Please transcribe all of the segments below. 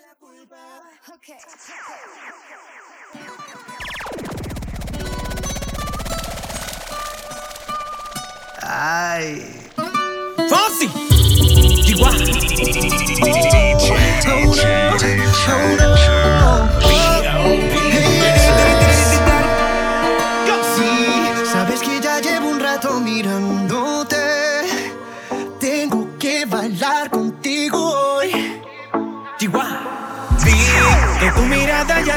la culpa. Okay. Ay. Fonsi. Igual. Sí,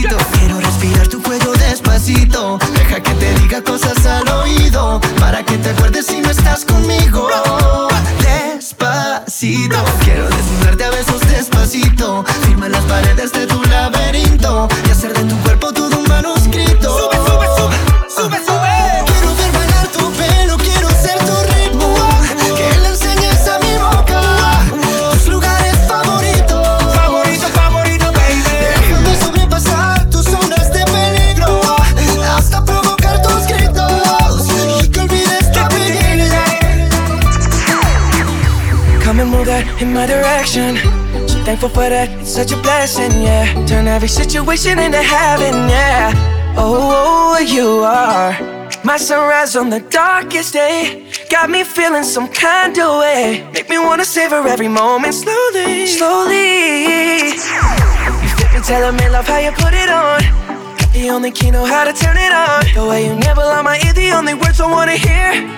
Quiero respirar tu cuello despacito. Deja que te diga cosas al oído para que te acuerdes si no estás conmigo. Despacito, quiero desnudarte a besos despacito. Firma las paredes de tu laberinto y hacer de tu cuerpo todo un manuscrito. Sube, sube, sube, sube, sube. Thankful for that, it's such a blessing, yeah. Turn every situation into heaven, yeah. Oh, oh, oh you are my sunrise on the darkest day. Got me feeling some kind of way. Make me wanna savor every moment slowly, slowly. You fit me, telling me love how you put it on. The only key know how to turn it on. The way you never lie my ear, the only words I wanna hear.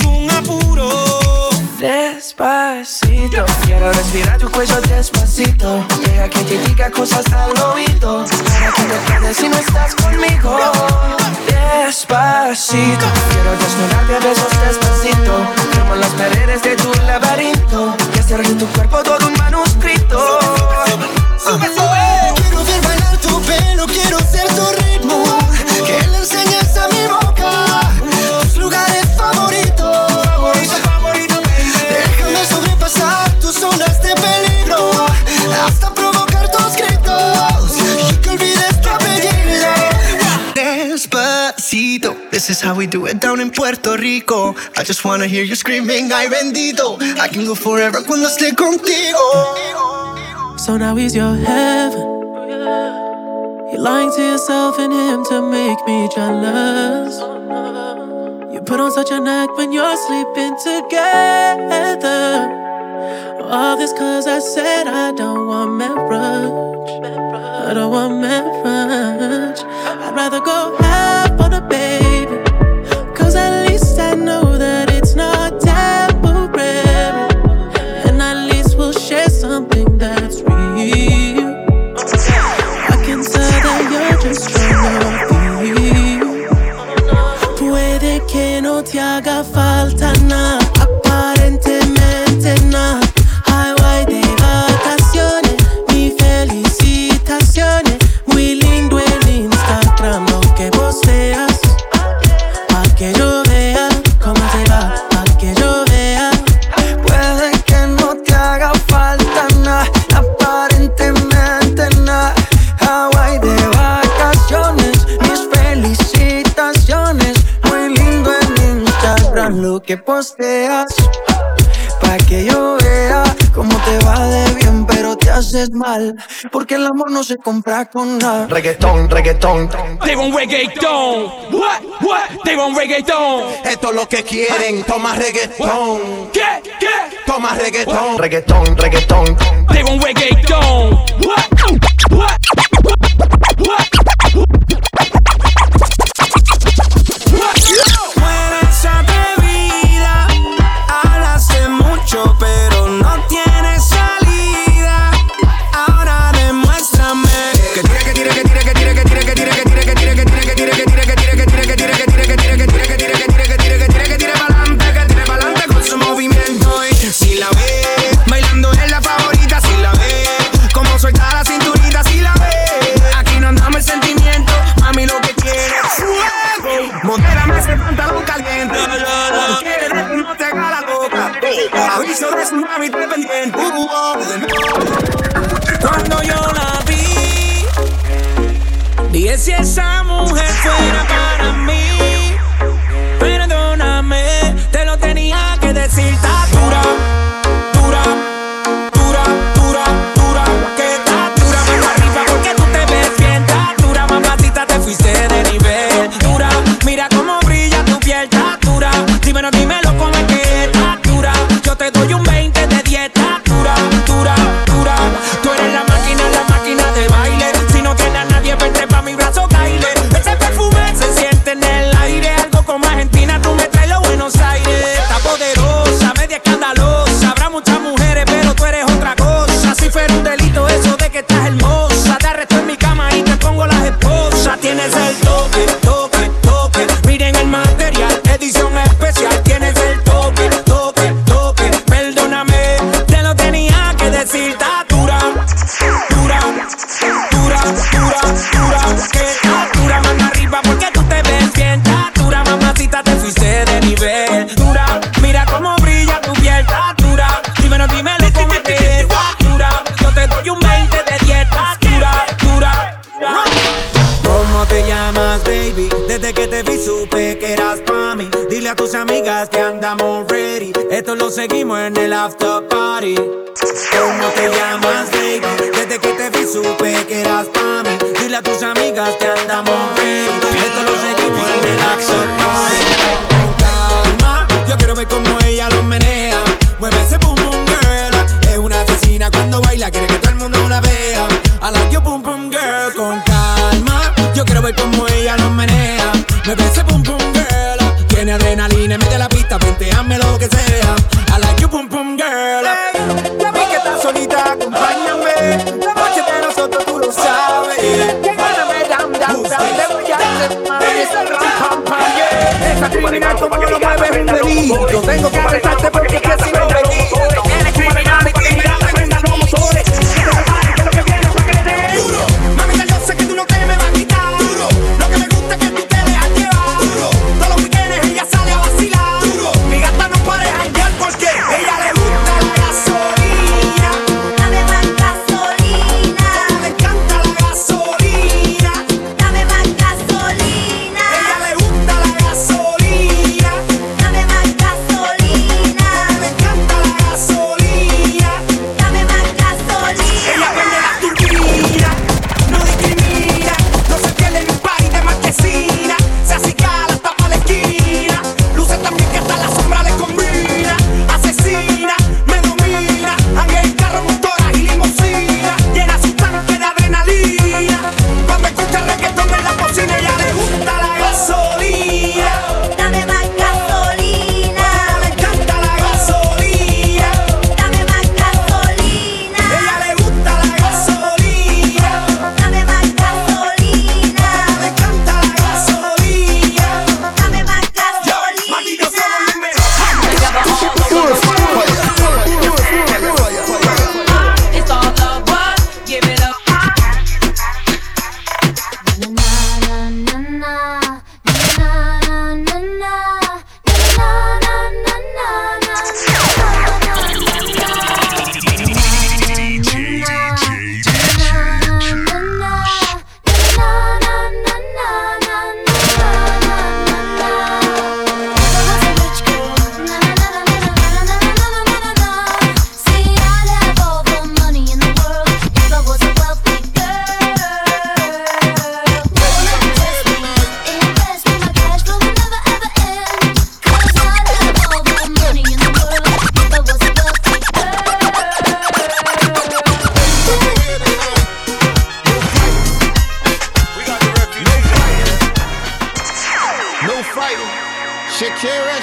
Despacito, quiero respirar tu cuello despacito. Deja que te diga cosas al oído. Para que te acuerdes si no estás conmigo. Despacito, quiero desnudarte a besos despacito. Como las paredes de tu laberinto. Y hacer de tu cuerpo todo un manuscrito. Sube, this is how we do it down in Puerto Rico. I just wanna hear you screaming, ay bendito. I can go forever cuando esté contigo. So now he's your heaven. You're lying to yourself and him to make me jealous. You put on such an act when you're sleeping together. All this cause I said I don't want marriage. I don't want marriage. I'd rather go half on a baby. Que no Porque el amor no se compra con nada. Reggaetón, reggaetón. They want reggaeton. What? What? They want reggaeton. Esto es lo que quieren, toma reggaetón, ¿Qué? ¿Qué? toma reggaetón. Reggaetón, reggaetón. They want reggaeton. What? What? What? seguimos en el after party.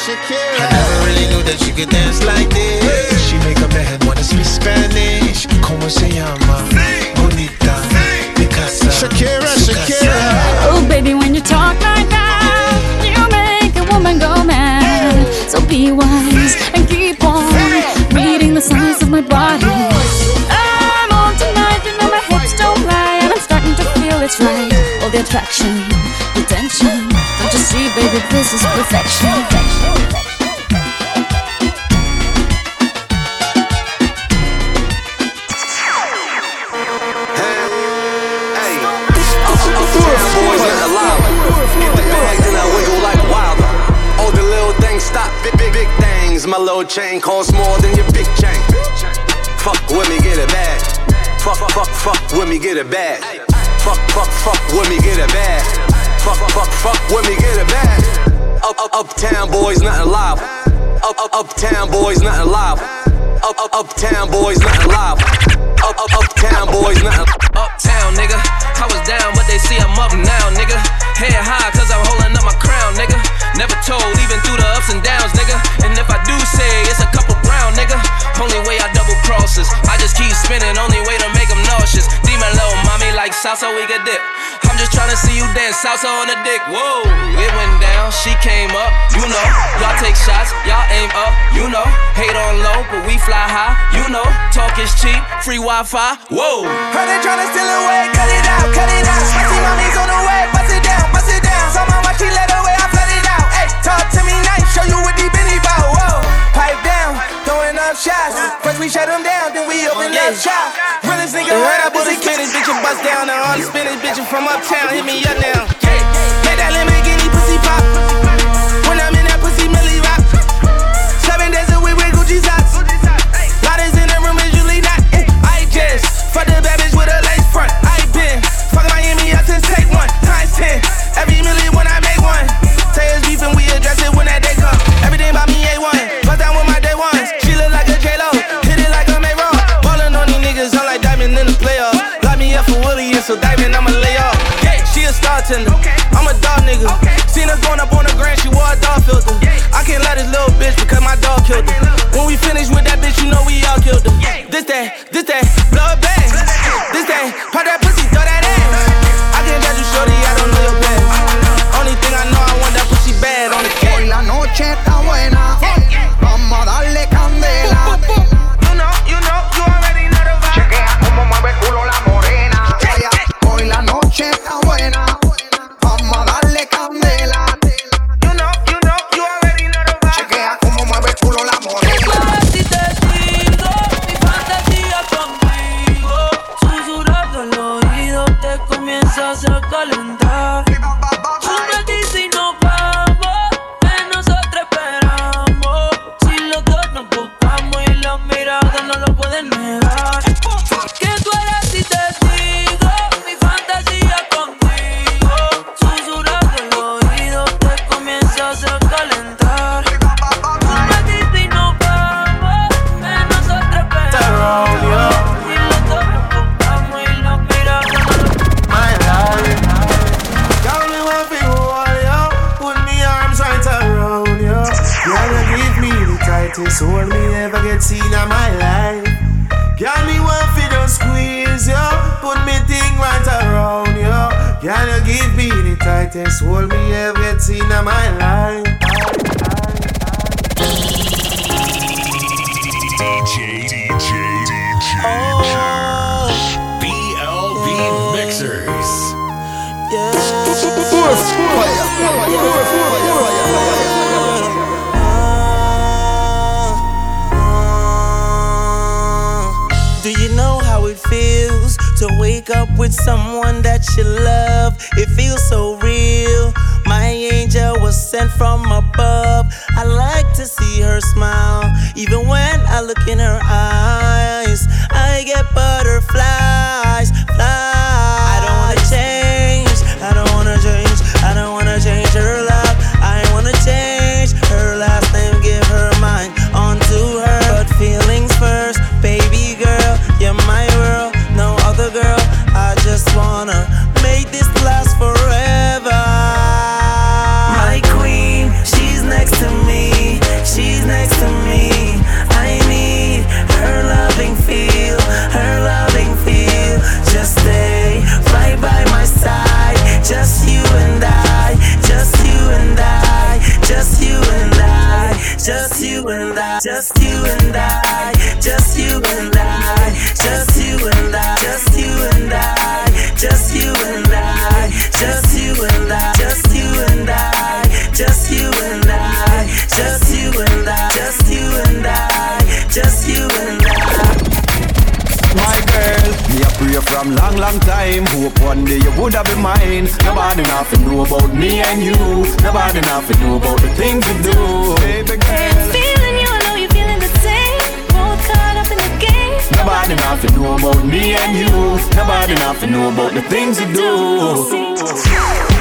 Shakira. I never really knew that she could dance like this. She make a man wanna speak Spanish. Como se llama? Bonita. Because Shakira, Shakira. Oh, baby, when you talk like that, you make a woman go mad. So be wise and keep on reading the signs of my body. I'm on tonight, you know my hips don't lie, and I'm starting to feel it's right. All the attraction see, baby, this is perfection. perfection. my little chain costs more than your big chain. Fuck with me, get it bad. Fuck, fuck, fuck with me, get it bad. Fuck, fuck, fuck with me, get it bad. Fuck, fuck, fuck with me, get it bad. Up, up, uptown boys, nothing live. Up, up, uptown boys, nothing live. Up, up, uptown boys, nothing live. Up, up, uptown boys, nothing. Uptown, nigga. I was down, but they see I'm up now, nigga. Head high, cause I'm holding up my crown, nigga. Never told, even through the ups and downs, nigga. And if I do say it's a couple brown, nigga. Only way I double crosses. I just keep spinning, only way to make them nauseous. Demon low, mommy, like salsa, we could dip. I'm just trying to see you dance salsa on the dick. Whoa, it went down, she came up, you know. Y'all take shots, y'all aim up, you know. Hate on low, but we fly high, you know. Talk is cheap, free Wi Fi, whoa. Heard they tryna steal away, cut it out, cut it out. Spicy mommy's on the way, bust it down, bust it down. Saw my watch, she let away, I flood it out. Hey, talk to me nice, show you what deep in up shots. First we shut them down, then we open up shop. Realest nigga heard I booty Spanish bitch and bust down. Now all the Spanish bitches from uptown hit me up now. So Diamond, I'ma lay off. Yeah, she a star tender. I'm a dog nigga. Seen her going up on the grand, she wore a dog filter. I can't let this little bitch because my dog killed her. When we finish with that bitch, you know we all killed her. This that, this that, me ever get seen in my life. Girl, me want to just squeeze you, put me thing right around you. Girl, you give me the tightest hold me ever get seen in my life. DJ, DJ, DJ. BLB Mixers. Do wake up with someone that you love? It feels so real. My angel was sent from above. I like to see her smile. Even when I look in her eyes, I get butterflies. Fly. long, time. Hope one day you would have been mine. Nobody nothing know about me and you. Nobody nothing know about the things we do. Baby girl. Feeling you, I know you feeling the same. Both caught up in the game. Nobody nothing know about me and you. Nobody nothing know about the things we do.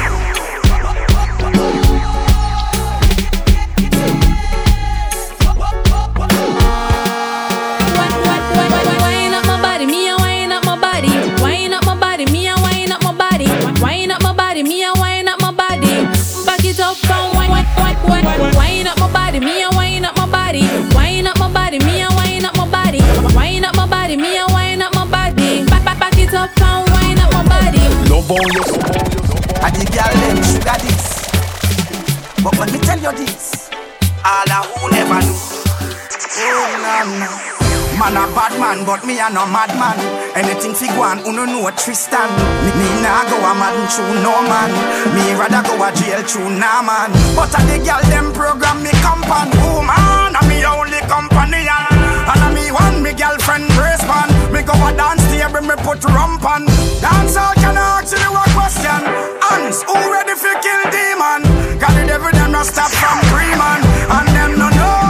Me a no mad man. Anything fi go on, uno know Tristan. Me, me nah go a mad through no man. Me rather go a jail through nah man. But a the girl them program me company. Oh man, a me only company and a me one me girlfriend brace man. Me go a dance table, me put rump on. Dance all can I ask you a question. Hands, who ready fi kill demon? Got the devil them not stop from dreaming, and them no know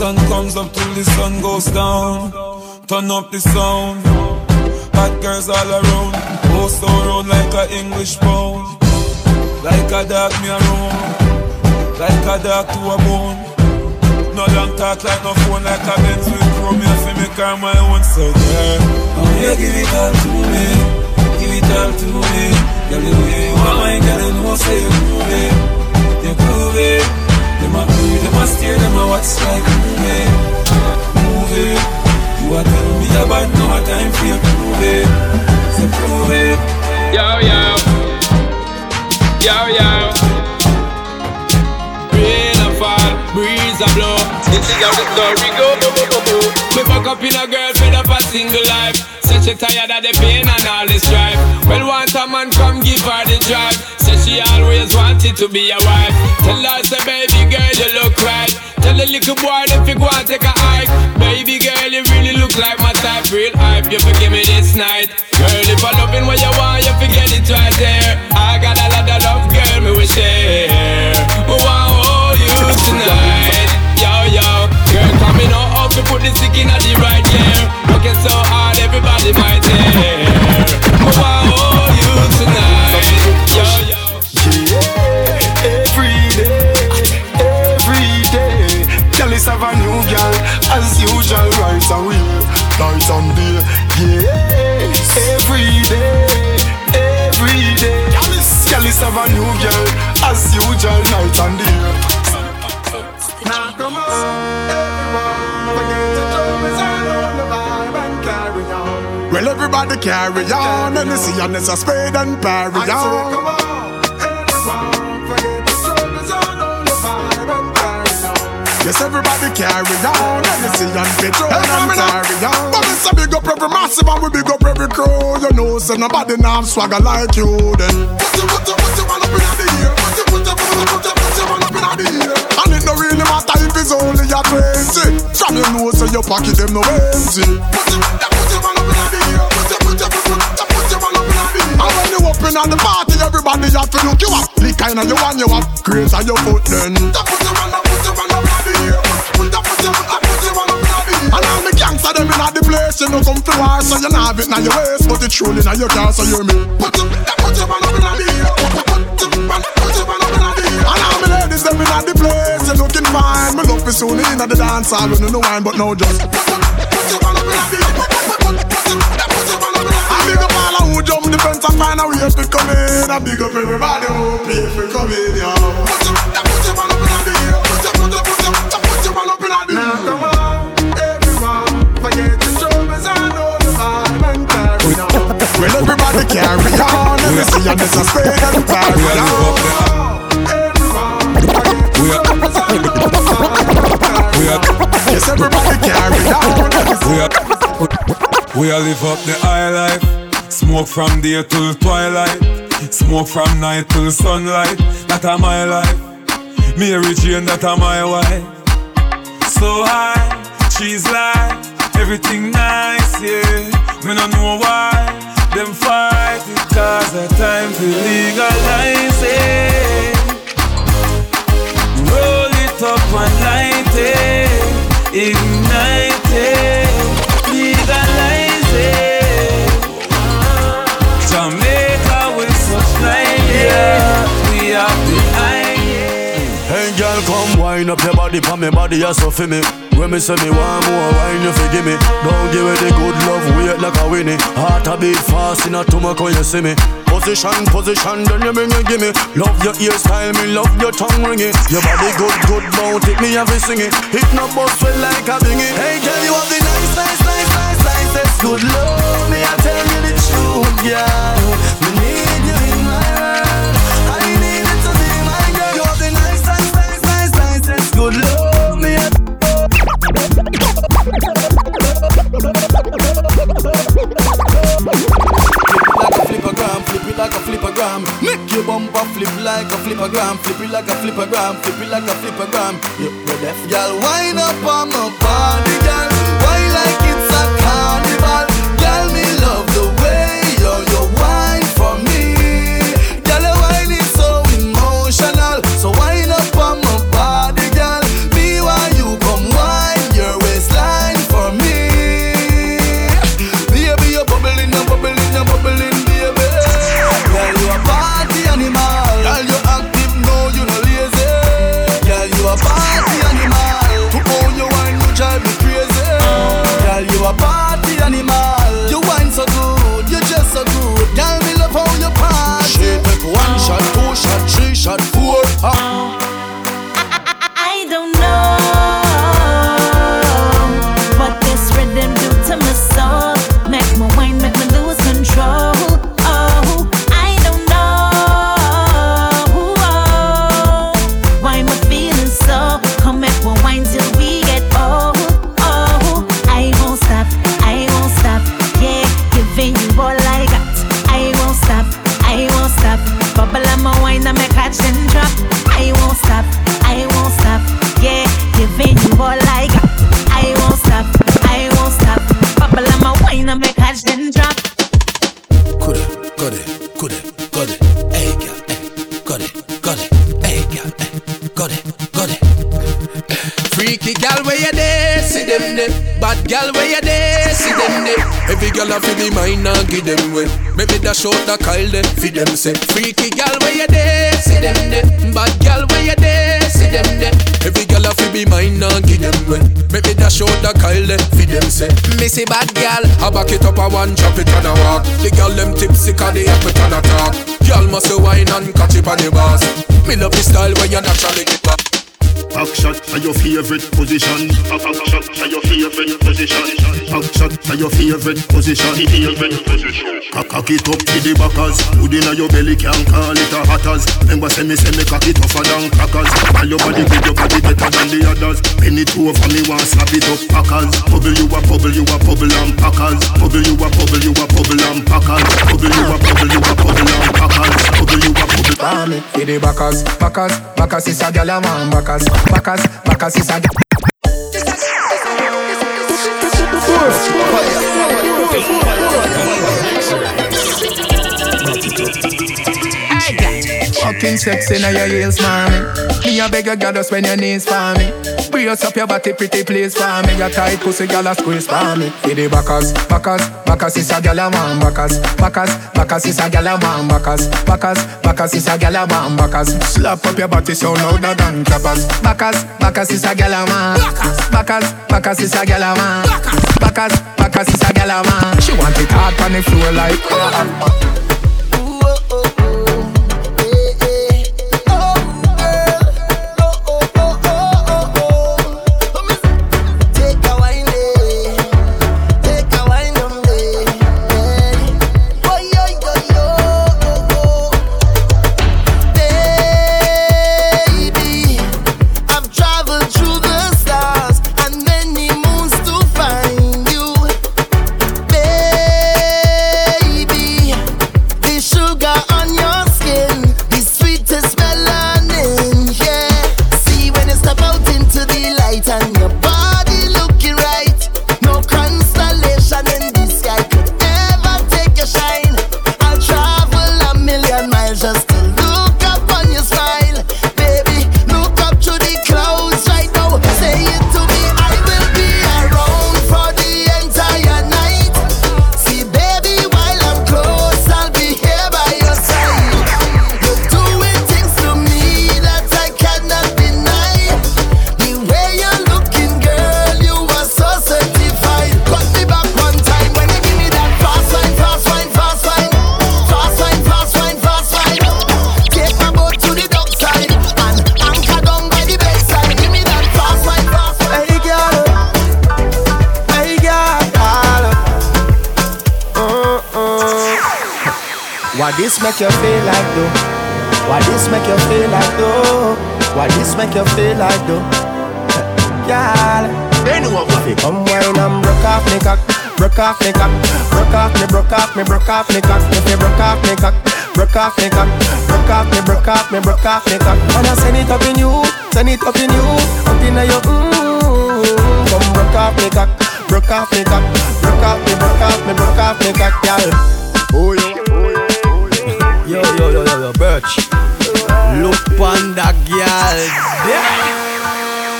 sun comes up, till the sun goes down. Turn up the sound. Hot girls all around. Post around like a English pound. Like a dog me around. Like a dog to a bone. No long talk like no phone, like a Benz with chrome. Me fi me car my own so girl. Oh yeah, give it all to me. Give it all to me. Girl, you want my girl, you know say you prove it. You prove it. Them a prove, them a stare, them a watch like movie. Movie. You a tell me about no time for you prove it. So prove it. Yo, yo. Yo, yo. Rain a fall, breeze a blow. This is how the story go. Me fuck up in a girl fed up a single life. Said she tired of the pain and all the strife. Well, want a man come give her the drive. She always wanted to be a wife. Tell her, say, baby girl, you look right. Tell the little boy if you go and take a hike. Baby girl, you really look like my type. Real hype, you forgive me this night. Girl, if I loving what you want, you forget it right there. I got a lot of love, girl, me we share. Oh, hold you tonight. Yo, yo, girl, come me know how to put the stick in at the right gear. Working so hard, everybody might hear. Oh, hold you tonight. Yo, every day, every day. Girl is have a new girl, as usual, night and day. Now come on, everyone, forget the troubles and all the vibe and carry on. Well, everybody carry on, and you see, and it's a spade and parry on. Yes, everybody carry on And you see and petrol and carry on But it's a big up every massive and we big up every crew You know, so nobody now swagger like you then Put you, put you, put you all up in the ear Put you, put you, put you, put you, put you all up in the ear And it no really matter if it's only a 20 From your nose to your pocket, them no empty Put you, put you all up in the ear Put you, put you, put you, put you all up in the ear And when you up in the party, everybody have to look you up Lick kind of you want you up, great on your foot then Put you all and all the gangsta them inna the place, you know come to war, so you not have it in your waist, but it's truly inna your car, so you me. Man up inna the ear. And all the ladies them inna the place, you looking fine. Me love you soon inna the dance hall, you know wine, but no just. Big up all who jump the fence and find a way to come in. I big up everybody who pay for coming, yo. Well, everybody carry on. Let me see you miss a spade and carry on. We are live up the high life. Smoke from day till twilight. Smoke from night till sunlight. That a my life. Mary Jane, that a my wife. So high, she's like everything nice, yeah. Me no know why them fight it cause the time to legalize it. Roll it up and light it, eh, ignite it, wind up your body, pa me body, you so for me. When me say me want more wine, you forgive me. Don't give it the good love, wait like a winnie. Heart a beat fast in a tumor, you see me. Position, position, then you bring it, give me. Love your hairstyle, me love your tongue ringing. Your body good, good, bout it, me have to sing it. Hit no bus with like a bingy. Hey girl, you have the nice, nice, nice, nice, nice, that's good love. Me I tell you the truth, girl. Your bumper flip like a flippergram, flip it like a flippergram, flip it like a flippergram. You you deaf, girl, wind up on my body, girl. Make catch and drop. Hey, girl, hey, got it, got it. Hey, girl, hey, got it, got it. Freaky gal where you there, see them there. Bad gal where you there, see them there. Every gal a fi be mine and give them way. Maybe dash out the Kyle there, fi them say. Freaky gal where you there, see them there. Bad gal where you there, see them there. Every gal a be mine and give them way. Maybe dash out the Kyle fi them say. Missy bad gal, I back it up a one, chop it and a walk. The gal them tipsy 'cause they have it and a talk. Gal must wine and catch it on the bars. Me love the style where you naturally get back. Back shot are your favorite position. Back shot are your favorite position. Back shot are your favorite position. Favorite position. Cock it up to the backers. Hood inna your belly can't call it a hatters. Remember say me say me cock it tougher than crackers. All your body good, your body better than the others. Penny it over me want slap it up packers. Bubble you a bubble you a bubble and packers. Bubble you a bubble you a bubble and packers. Bubble you a bubble you a bubble and packers. Bubble you a bubble. For the backers, backers, backers is a gyal a man, backers, backers, backers is a gyal. Fucking sexy now your heels, mommy. Me a beg girl just when your knees for me. Brace up your body, pretty please for me. Your tight pussy, girl a squeeze for me. For the backers, backers, backers is a gyal a man, backers, backers, backers is a gyal a man, backers, backers, backers is a gyal a man, backers. Slap up your body so louder than clappers. Backers, backers is a gyal a man. Backers, backers is a gyal a man. Backers, backers is a gyal a man. She want it hard on the floor like. Ah.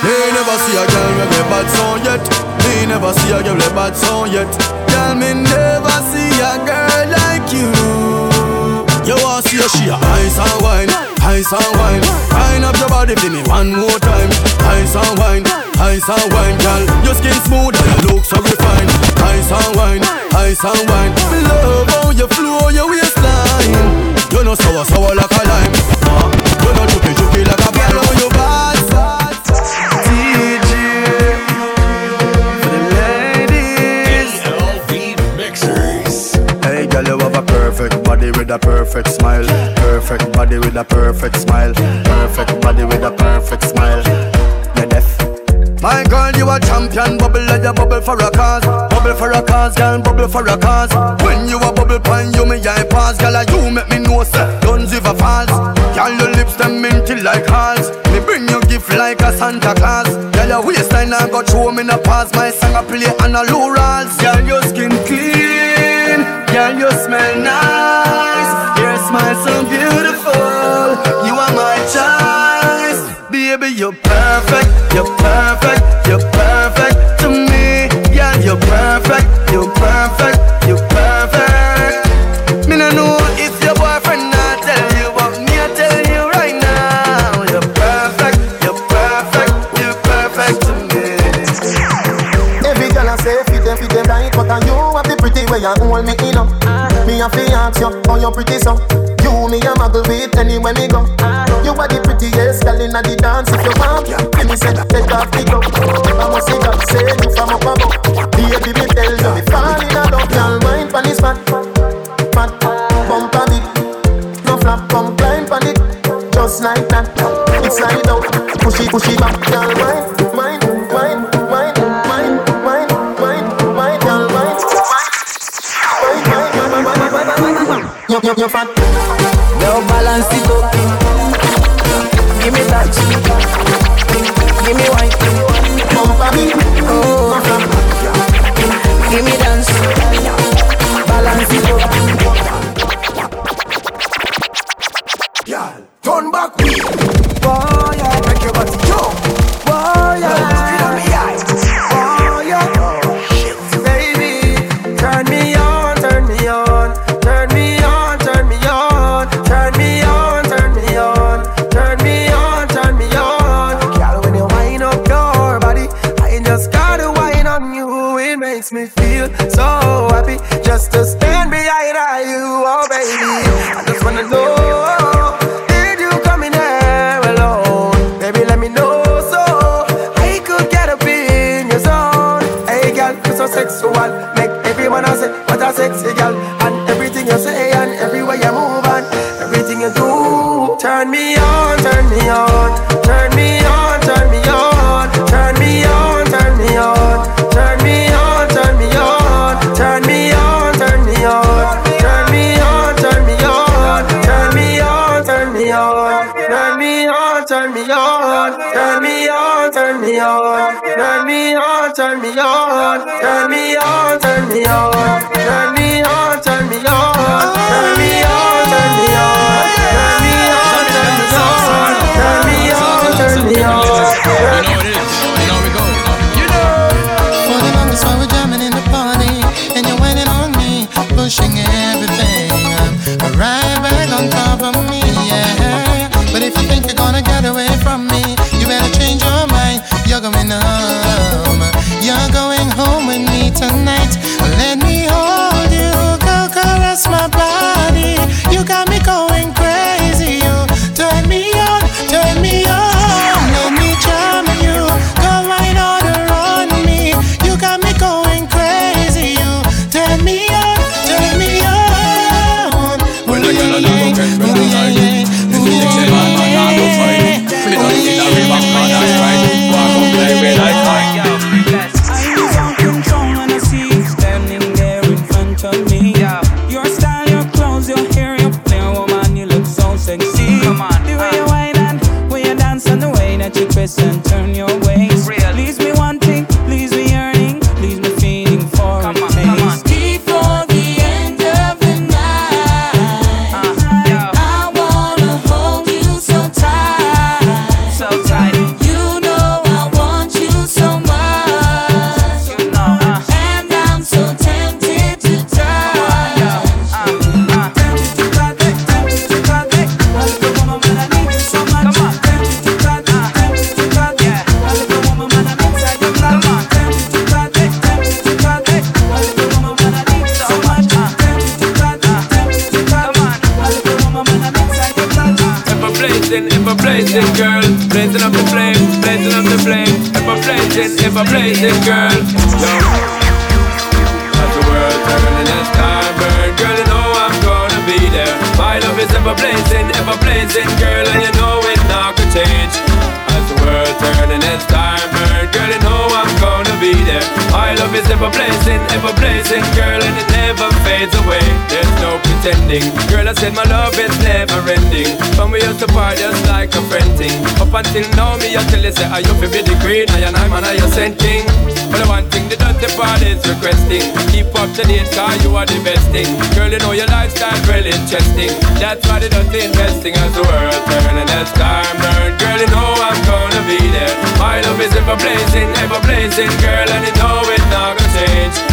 Me never see a girl with a bad sound yet. Me never see a girl with a bad sound yet. Girl, me never see a girl like you. You want see a she a ice and wine, ice and wine. Wine up your body for me one more time. Ice and wine, ice and wine, girl. Your skin smooth and your look so refined. Ice and wine, ice and wine. Me love how you flow your waistline. You know sour, sour like a lime. Body with a perfect smile. Perfect body with a perfect smile. Perfect body with a perfect smile. You're. My girl, you a champion. Bubble like you bubble for a cause. Bubble for a cause, girl. Bubble for a cause. When you a bubble pine, you me eye pass. Girl, like you make me know guns if a falls. Girl, your lips them minty like halls. Me bring you gift like a Santa Claus. Girl, your waistline I got throw me in a pass. My song I play on a low rolls. Girl, your skin clean. Girl, you smell nice. Your smile so beautiful. You are my choice. Baby, you're perfect. You're perfect. You're perfect you hold me in up. Me a fi ask you how you pretty so. You me a muggle with anywhere me go. You are the prettiest girl inna the dance. If you want, let me say take off the glove. I must say God say you from up above. Baby me tell you me fall in love. Girl mind pon this fat, fat bumper big. No flap, come climb pon it, just like that. It's slide out, push it, push it back. Girl mind, your, your front. Girl, balance it up. Give me that. Give me wine. Come for me. No pretending, girl. I said my love is never ending. From we used to part just like a friend thing. Up until now, me until they say I you be the queen, I and I'm an I you sent king. But the one thing the dirty part is requesting. Keep up to date, cause you are the best thing. Girl, you know your lifestyle well interesting. That's why the dirty investing as the world turn and as time burn. Girl, you know I'm gonna be there. My love is ever blazing, ever blazing, girl, and you know it's not gonna change.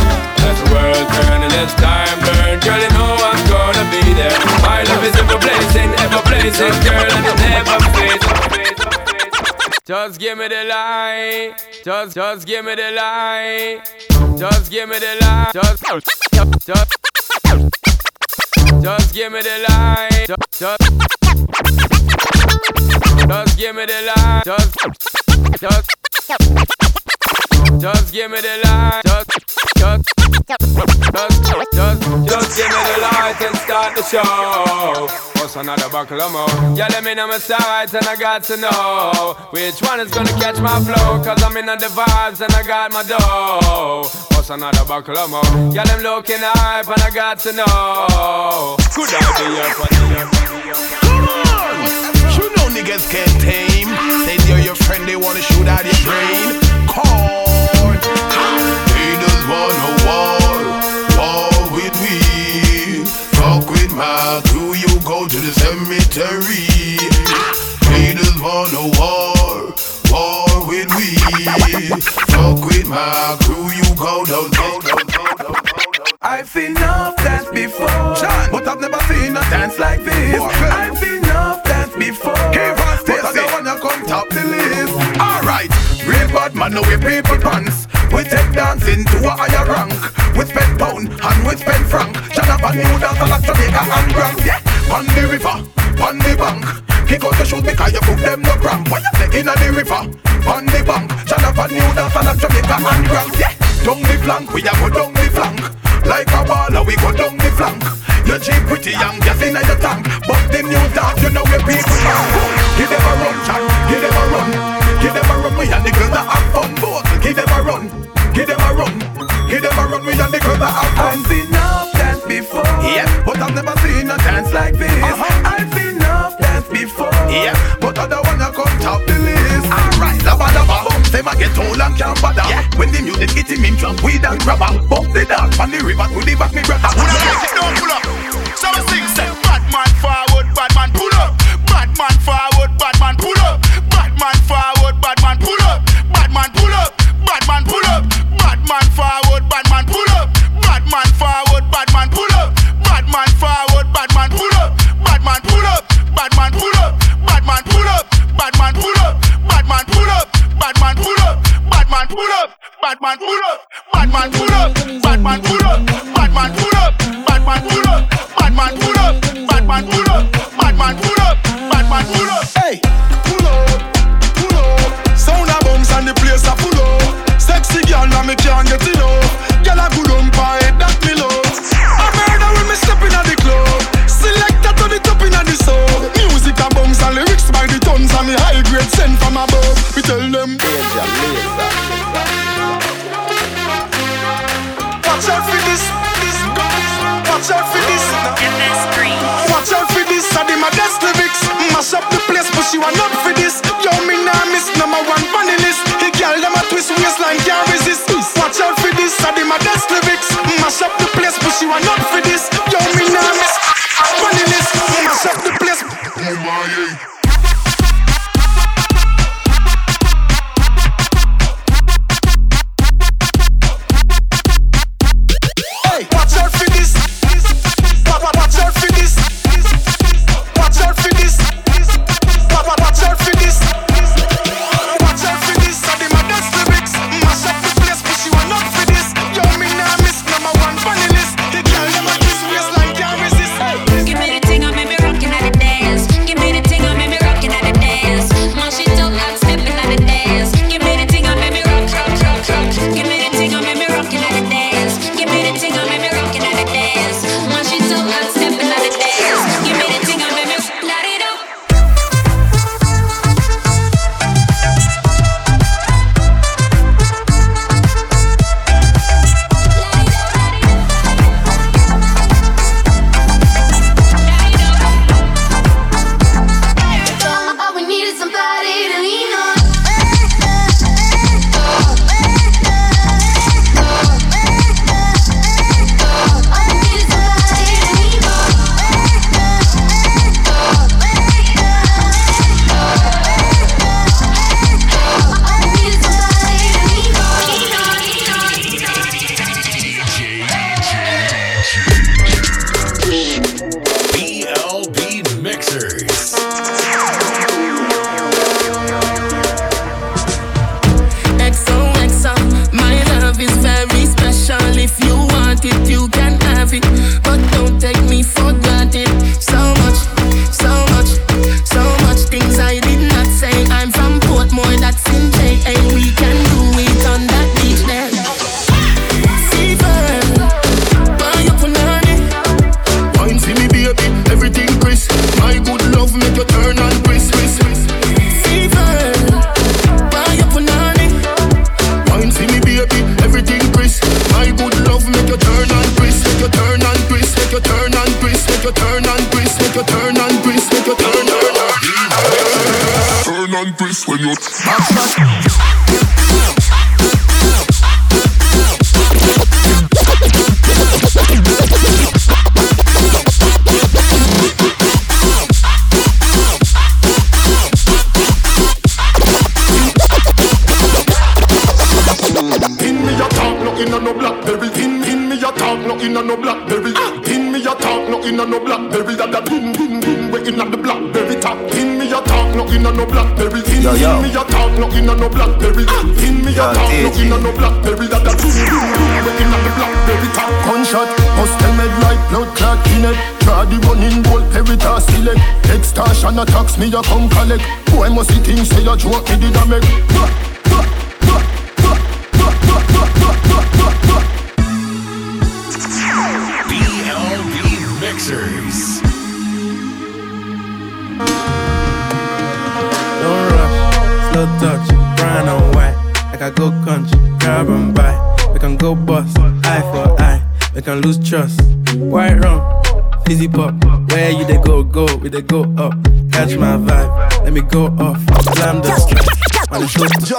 World turn and as time burn, girl, you know I'm gonna be there. My love is ever blazing, ever blazing, girl, and it never fades. Just give me the light. Just, just give me the light. Just give me the light. Just, just, just, just give me the light. Just, just, just give me the light. Just, just, just give me the light. Just, just, just, just, just give me the light and start the show. What's another buckle of more? Yeah, let me know my sides and I got to know which one is gonna catch my flow. Cause I'm in the vibes and I got my dough. What's another buckle of more? Yeah, them looking hype and I got to know. Could I be your Come on! You know niggas can't tame. They're your friend, they wanna shoot out your brain. Call. Wanna war, war with me. Fuck with my crew, you go to the cemetery. Haters wanna war, war with me. Fuck with my crew, you go down, down, down, down, down. I've seen enough dance before, but I've never seen a dance like this. I've seen enough dance before, but bad man, no we people pants. We take dancing to a higher rank. We spend pound and we spend franc. Shut up and new dance like Jamaica and Grand. Yeah, on the river, on the bank. Kick out the shoes because you put them no cramp. What you say in the river, on the bank. Shut up and new dance like Jamaica and Grand. Yeah, down the flank, we a go down the flank. Like a baller, we go down the flank. You're cheap, pretty young, gas in your tank. But the new dance, you know where people them a run. Give them a run. Give them a run, we and the girls that have fun. Both, give them a run. Give them a run. Give them a run, we and the girls that have fun. I've seen enough dance before. Yeah, but I've never seen a dance like this. Uh-huh. I've seen enough dance before. Yeah, but I don't wanna come top the list. Alright, lava lava. Say my get old and can't bother. Yeah. When the music hit him, him drunk weed and grabber. Bump the dog on the river to the back, me brother. I break it down, pull up. So we sing,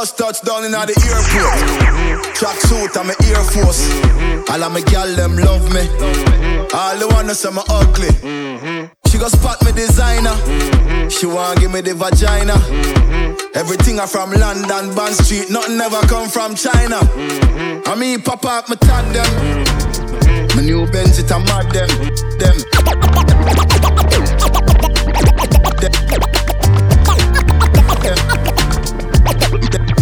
Just touched down in the airport. Track suit, I'm a Air Force. All of my gal them love me. All the wanna say me ugly. She go spot me designer. She want give me the vagina. Everything I from London, Bond Street. Nothing ever come from China. I mean, pop up my tandem. My new Benz, it a mad them. Them. Bad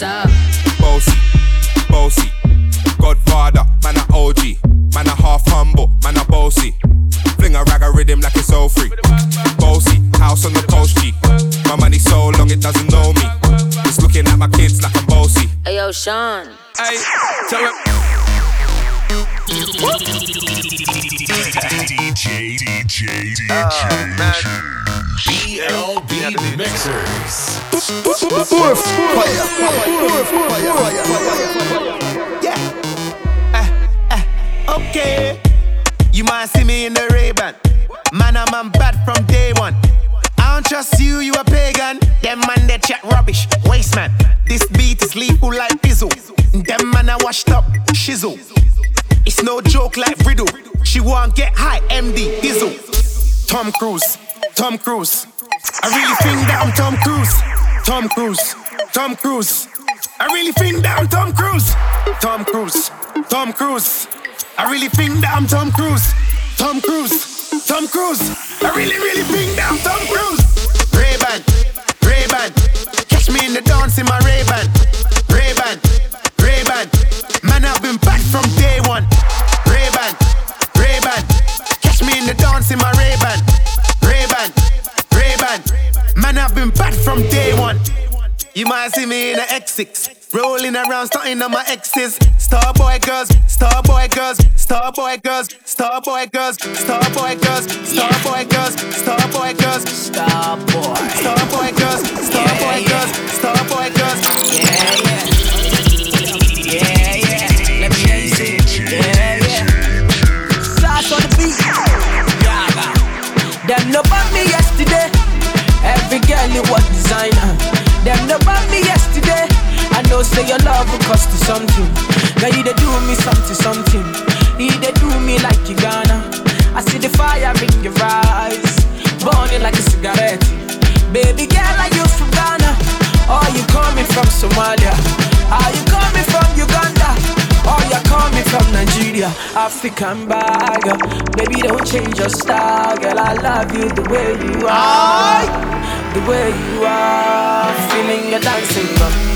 hammer, did? Bossy, bossy, Godfather, man a OG, man a half humble, man a bossy. Fling a rag a rhythm like it's all free. Bossy, house on the coast G. My money so long it doesn't know me. It's looking at my kids like I'm bossy. Hey yo, Sean. Hey, tell him. DJ, DJ, DJ, BLB Mixers. Uh, uh, okay. You might see me in the Ray-Ban. Man, I'm man bad from day one. I don't trust you, you a pagan. Them man, they chat rubbish. Waste man. This beat is lethal like Bizzle. Them man, I washed up. Shizzle. It's no joke like Riddle. She won't get high, MD, Dizzle. Tom Cruise, Tom Cruise. I really think that I'm Tom Cruise. Tom Cruise, Tom Cruise. I really think that I'm Tom Cruise. Tom Cruise, Tom Cruise. I really think that I'm Tom Cruise. Tom Cruise, Tom Cruise. I really, really think that I'm Tom Cruise. Ray-Ban, Ray-Ban. Catch me in the dance in my Ray-Ban. Ray-Ban, Ray-Ban. Man, I've been back from day one. Ray-Ban, Ray-Ban. Catch me in the dance in my been back from day one. You might see me in a X6, rolling around, starting on my exes. Star boy girls, star boy girls, star boy girls, star boy girls, star boy girls, star boy girls, star boy girls, star boy, star boy girls, star boy girls, star boy girls. Yeah, yeah, yeah, yeah. Let me hear you say, yeah, yeah. Sauce on the beat, Yaga. Them no me. Every girl you want designer. Them no bought me yesterday. I know say your love will cost you something. Girl, you they do me something, something. You they do me like you gonna. I see the fire in your eyes, burning like a cigarette. Baby girl, are you from Ghana? Are you coming from Somalia? Are you coming from Uganda? I call me from Nigeria, African bag. Baby, don't change your style, girl. I love you the way you are, the way you are. Feeling your dancing.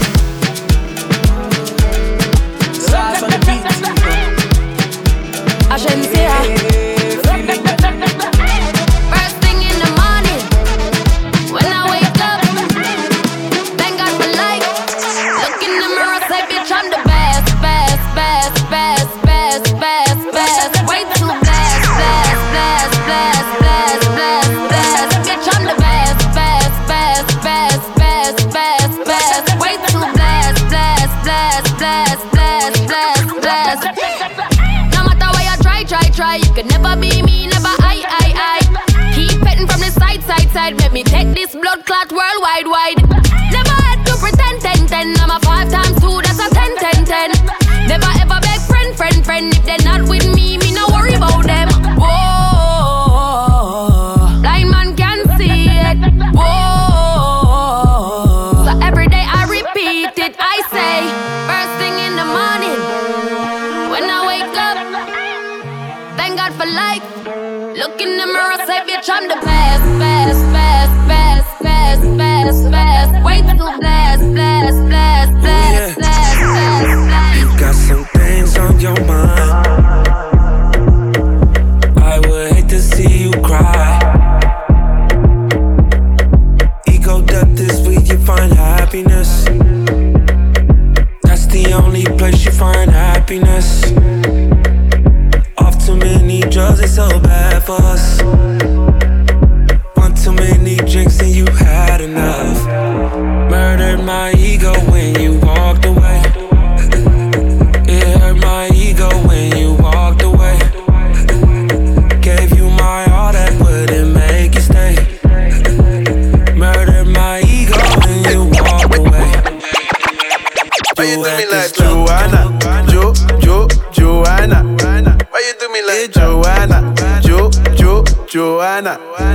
Joanna. Joanna.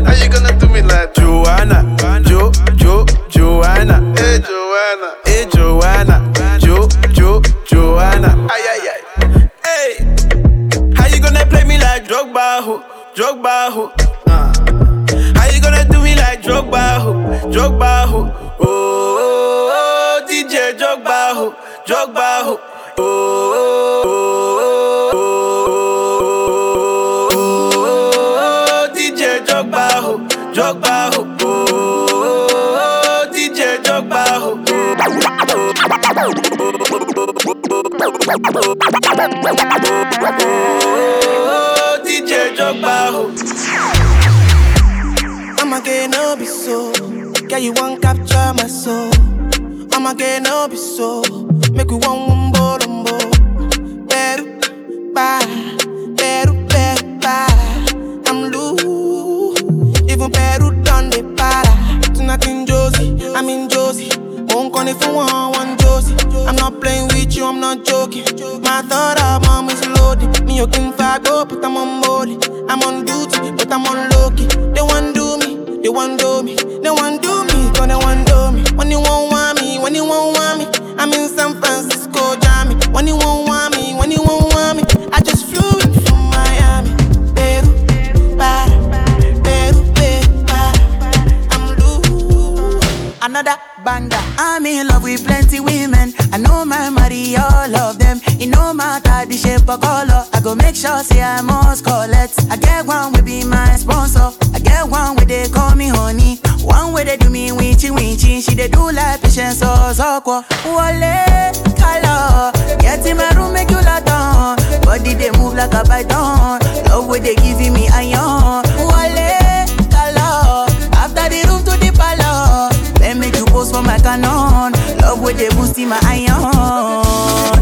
get one way they call me honey. One way they do me witchy witchy. She they do like patience or soko. Wale, color. Get in my room, make you lot on. Body they move like a python. Love way they giving me iron. Wale, color. After the room to the palace. Then make you pose for my canon. Love way they boosting my iron.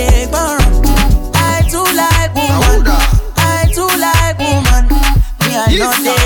I too like woman, I too like woman, We are not dey.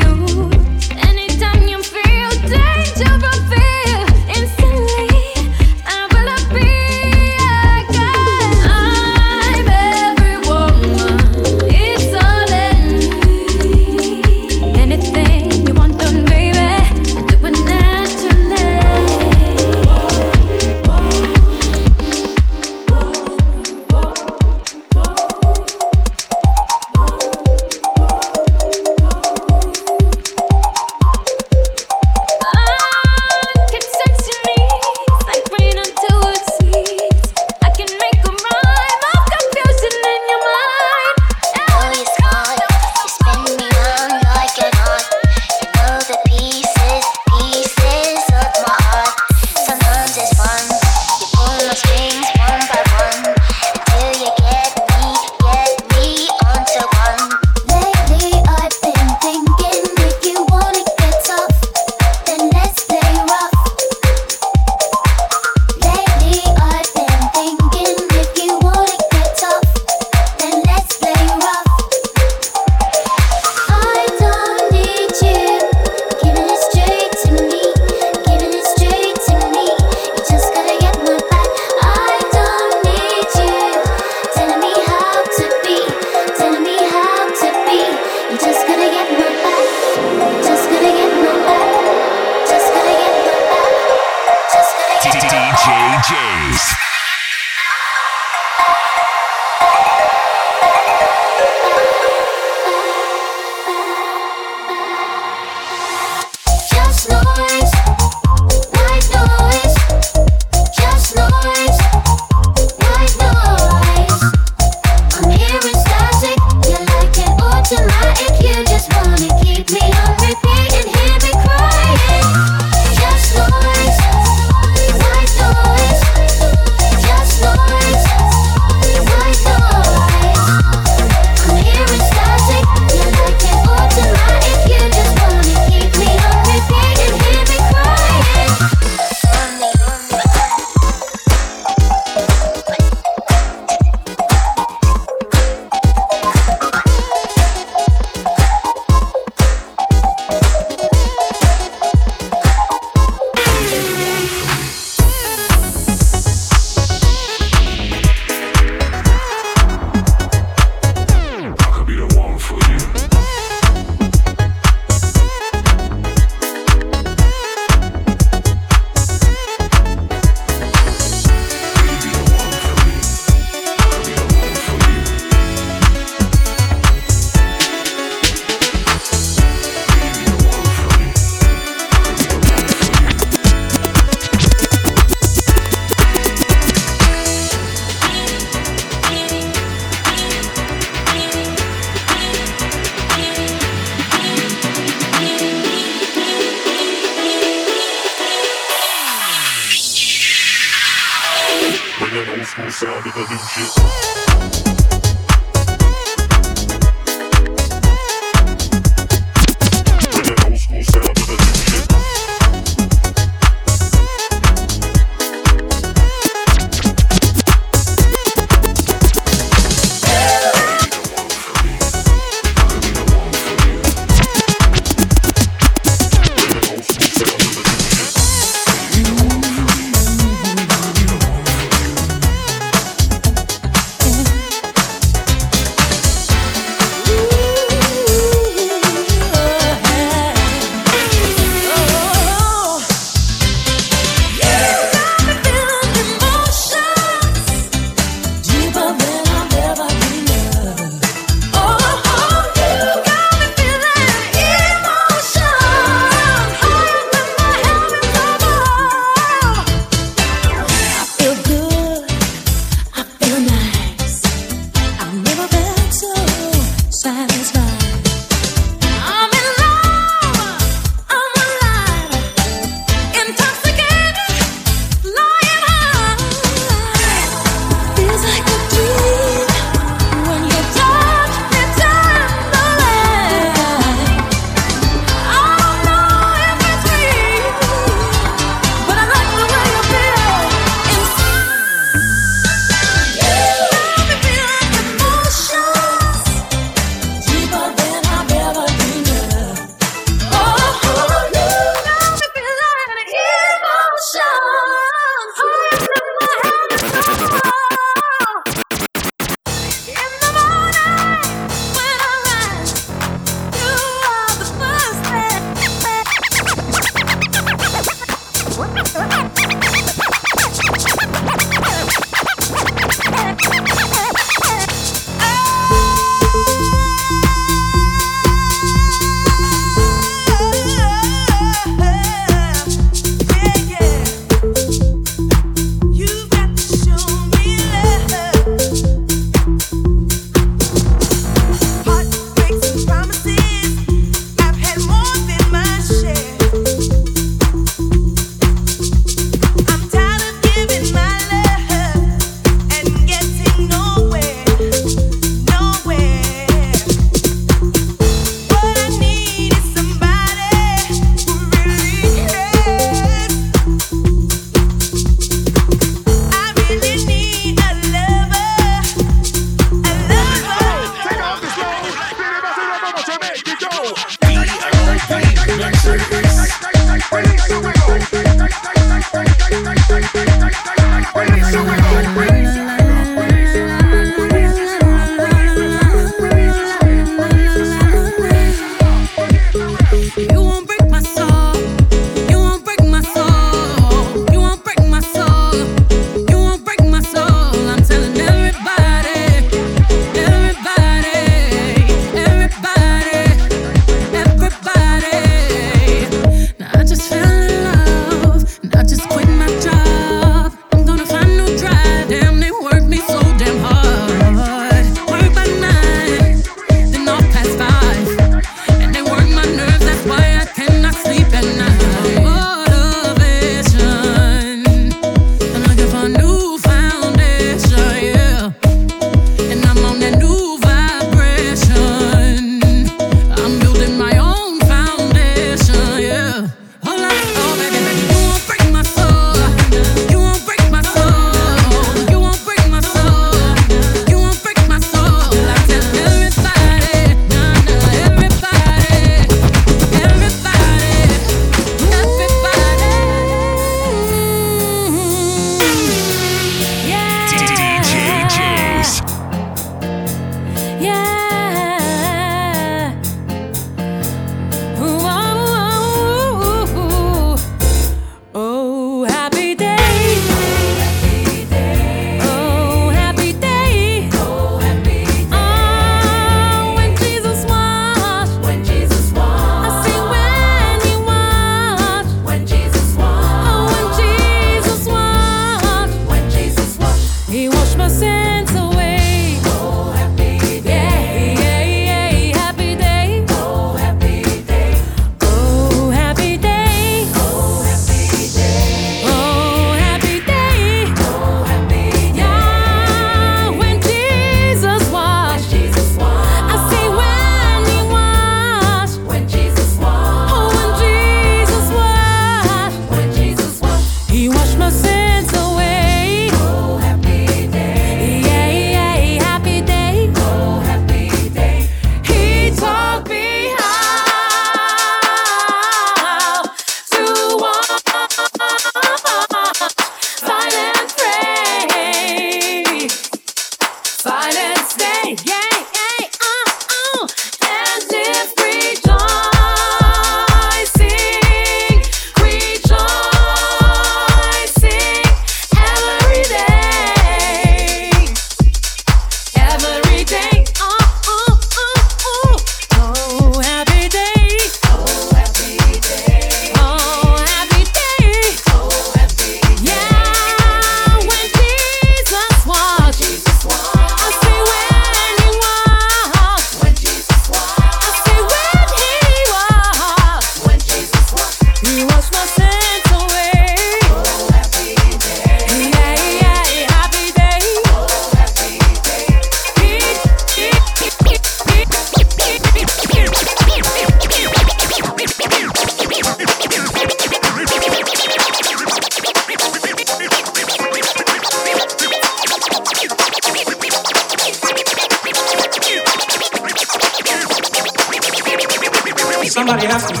Somebody has to.